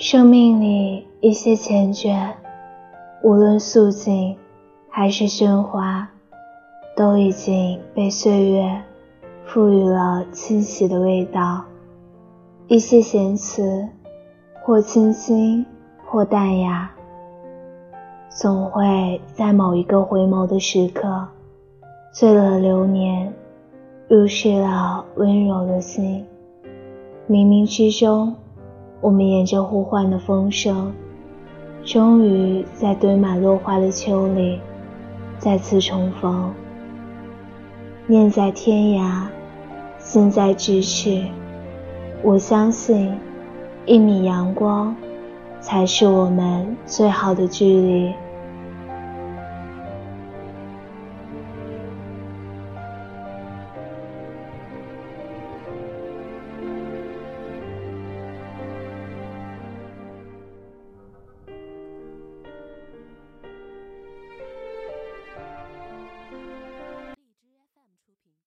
生命里一些缱绻，无论素净还是喧哗，都已经被岁月赋予了清洗的味道。一些闲词，或清新，或淡雅，总会在某一个回眸的时刻，醉了流年，入睡了温柔的心。冥冥之中，我们沿着呼唤的风声，终于在堆满落花的秋里再次重逢。念在天涯，心在咫尺。我相信，一米阳光，才是我们最好的距离。